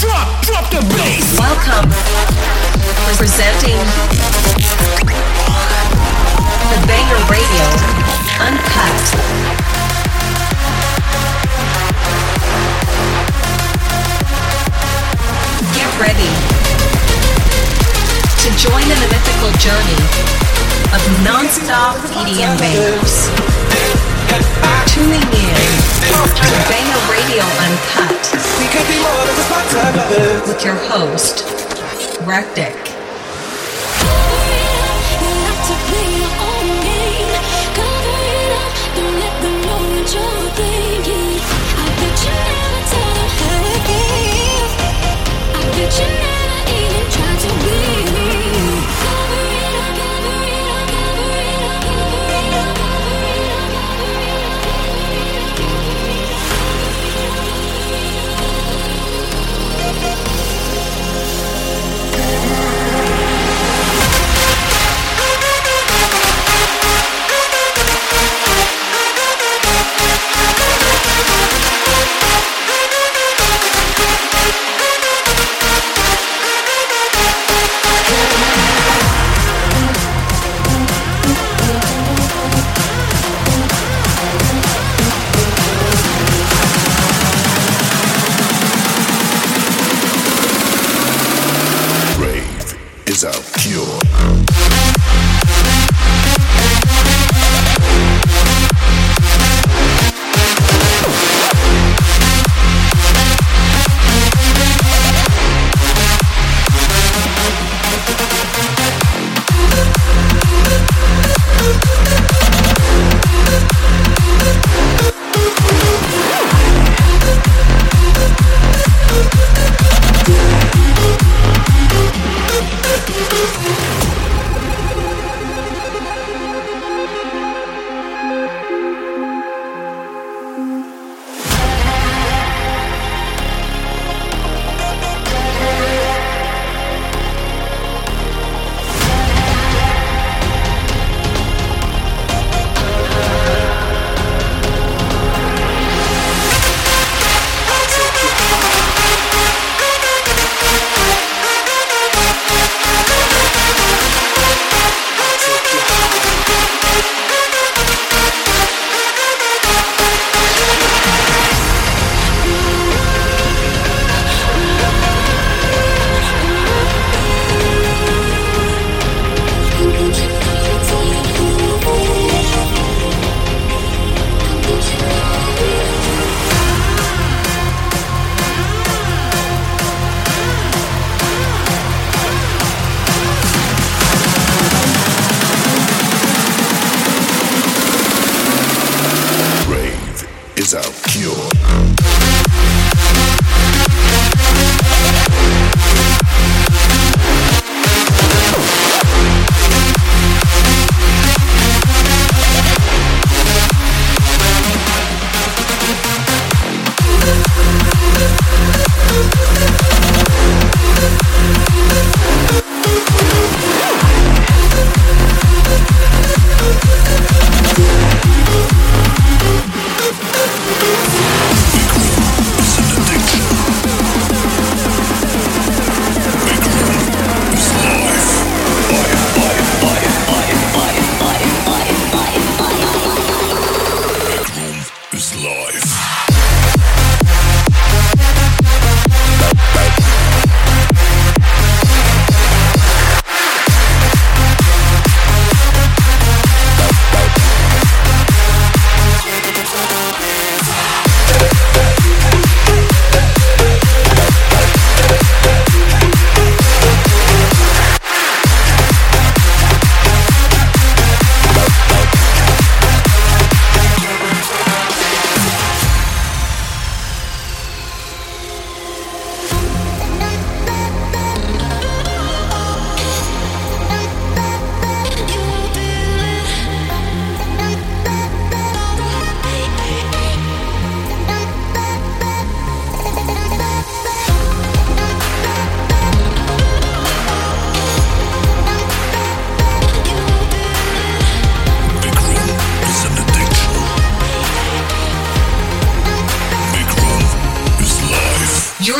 drop, drop the bass. Welcome. Presenting the Banger Radio Uncut. Get ready join in the mythical journey of non-stop EDM bangers. Tuning in to Banger Radio Uncut with your host, Rectik. Rave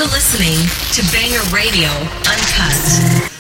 listening to Banger Radio Uncut.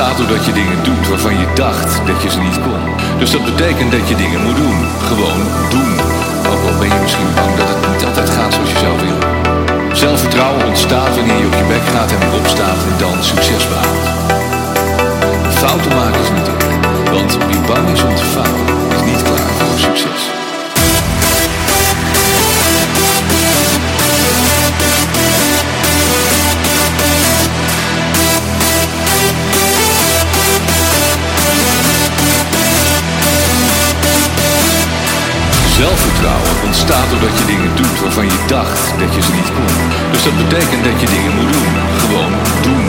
Ontstaat doordat je dingen doet waarvan je dacht dat je ze niet kon. Dus dat betekent dat je dingen moet doen. Gewoon doen. Ook al ben je misschien bang dat het niet altijd gaat zoals je zou willen. Zelfvertrouwen ontstaat wanneer je op je bek gaat en weer opstaat en dan succes behaalt. Fouten maken is niet want wie bang is om te falen, is niet klaar voor succes. Zelfvertrouwen ontstaat doordat je dingen doet waarvan je dacht dat je ze niet kon. Dus dat betekent dat je dingen moet doen. Gewoon doen.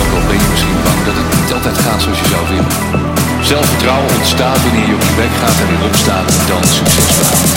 Ook al ben je misschien bang dat het niet altijd gaat zoals je zou willen. Zelfvertrouwen ontstaat wanneer je op je bek gaat en weer opstaat en dan succes behaalt.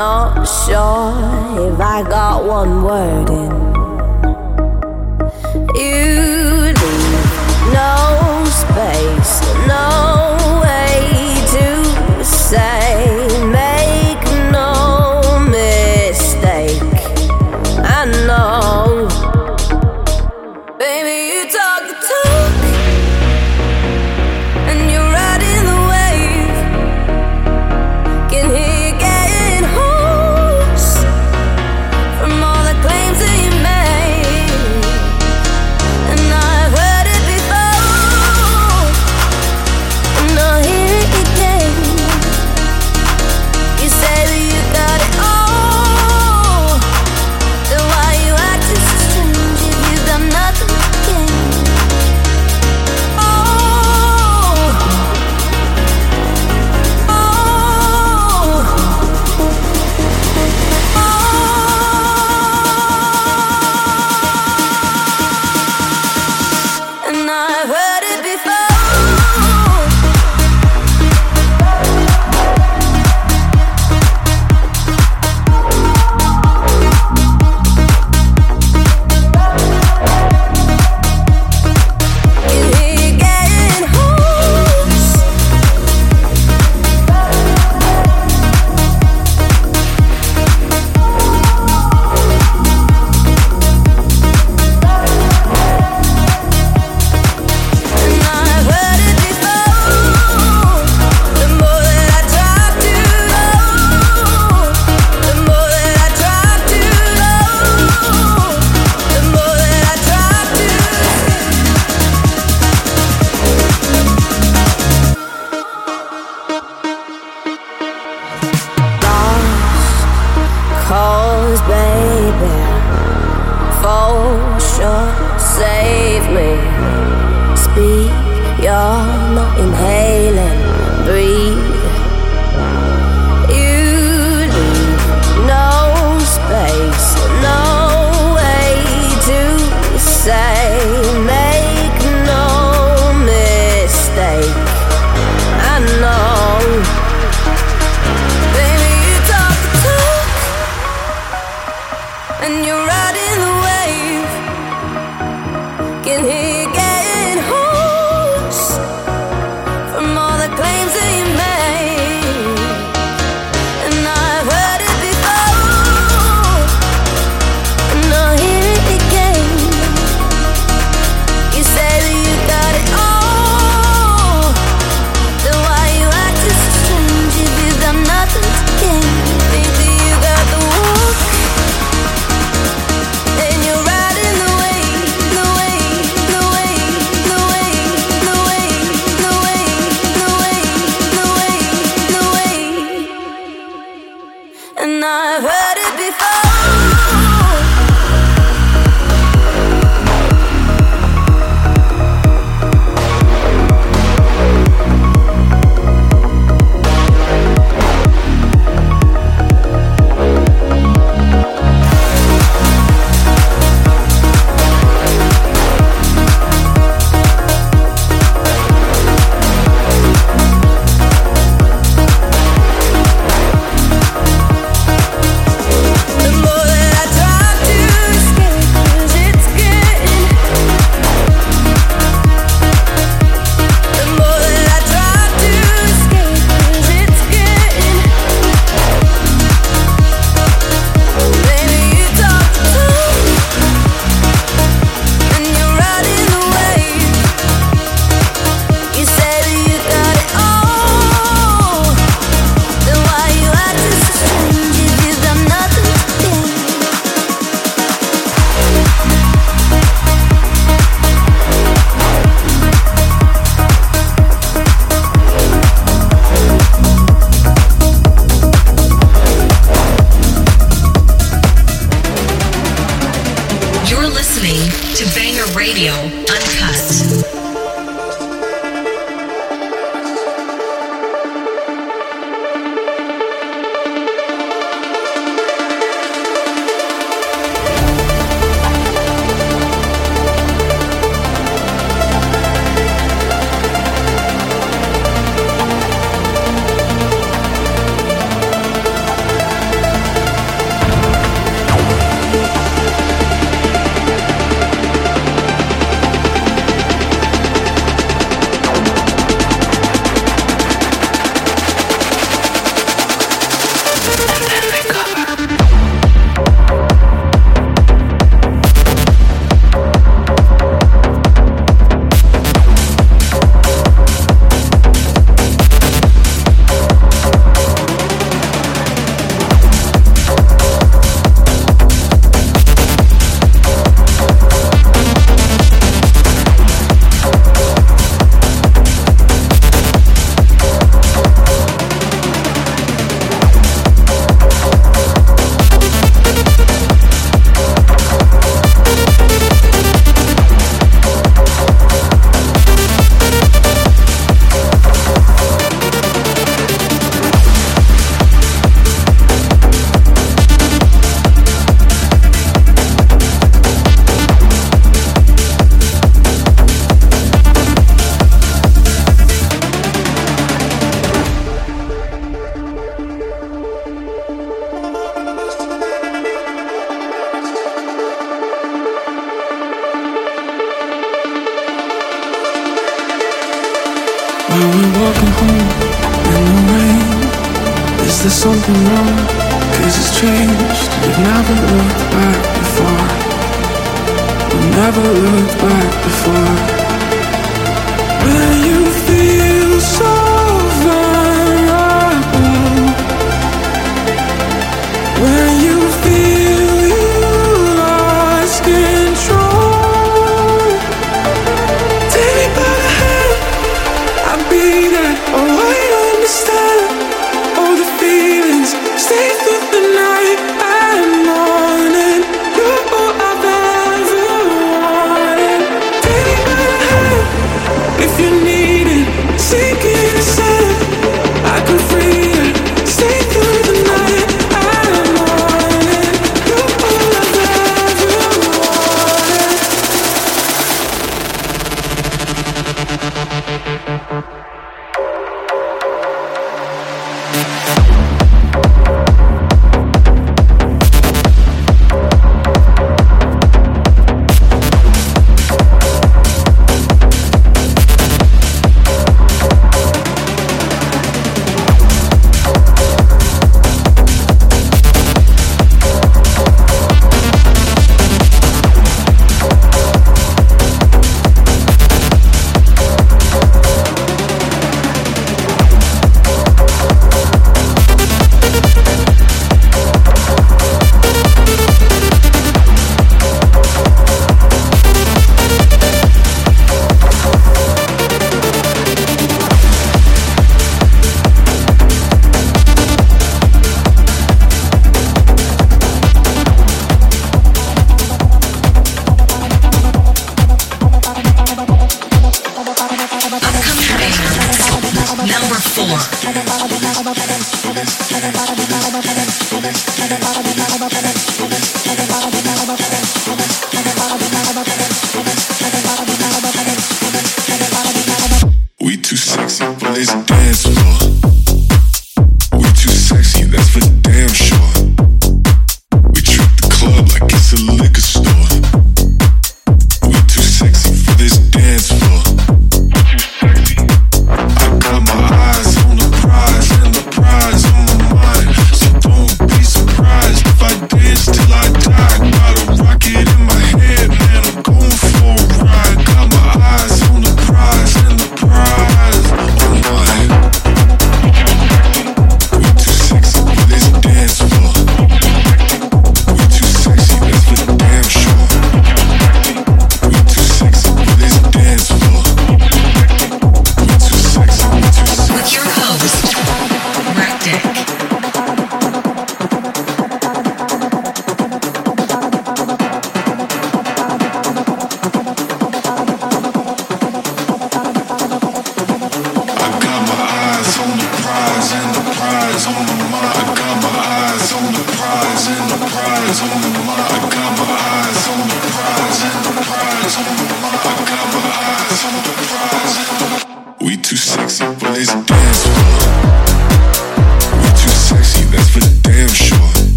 The more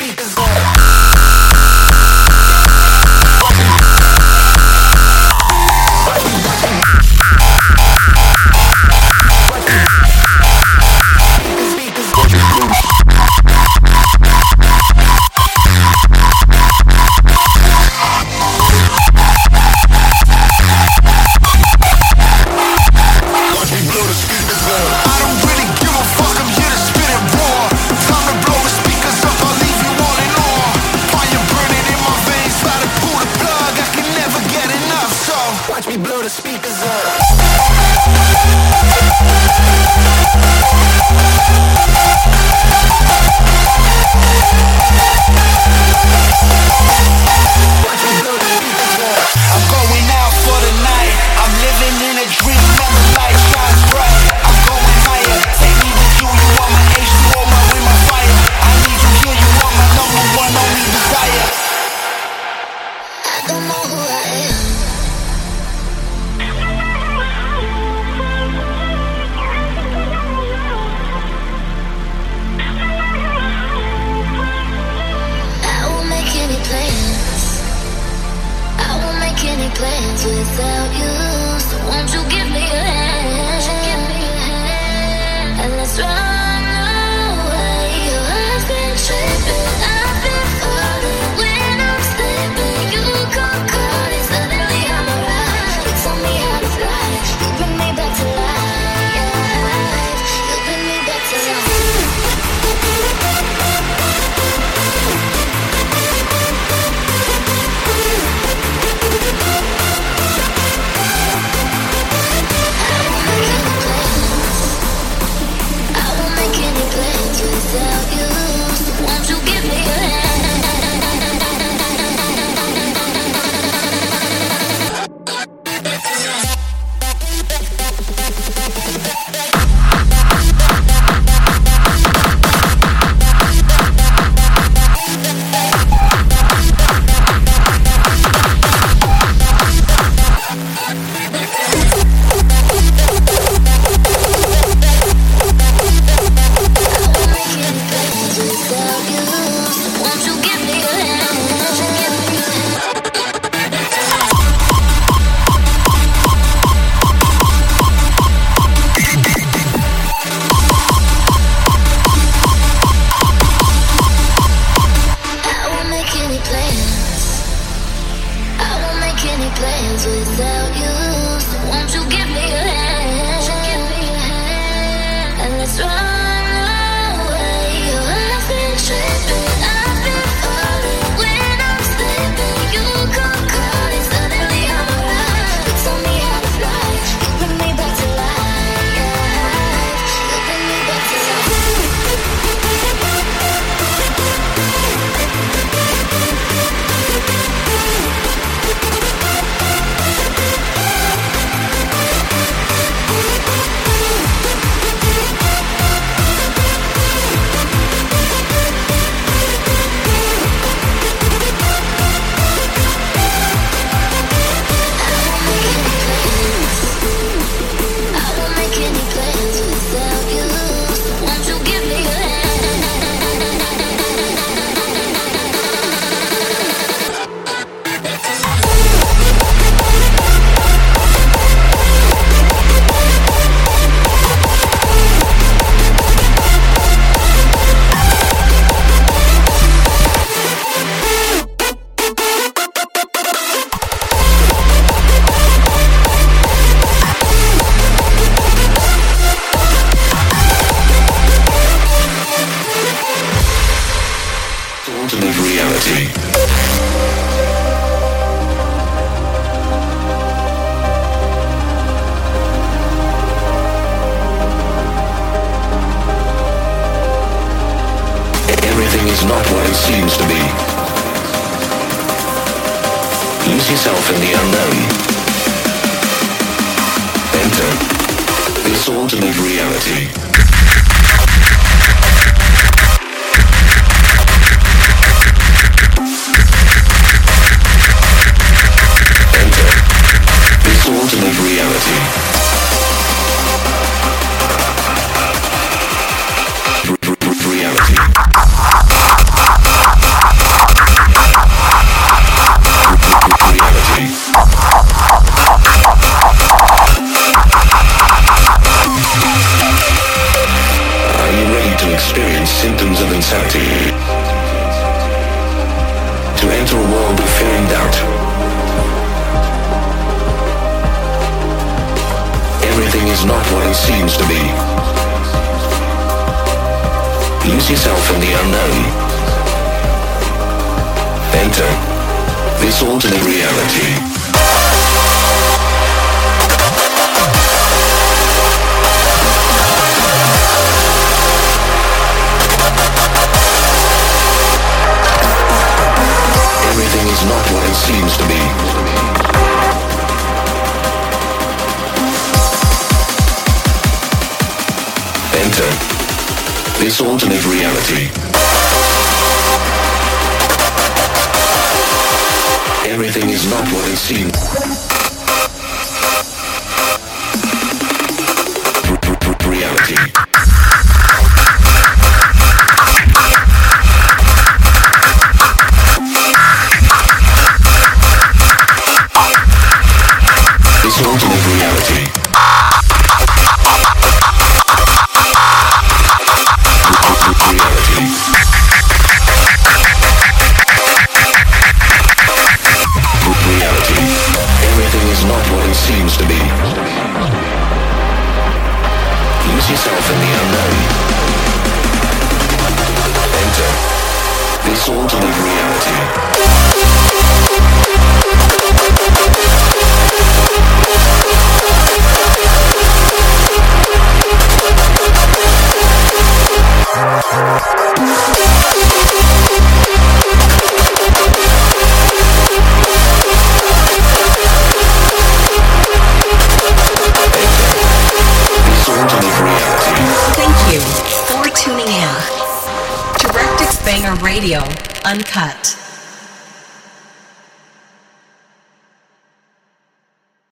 speakers up,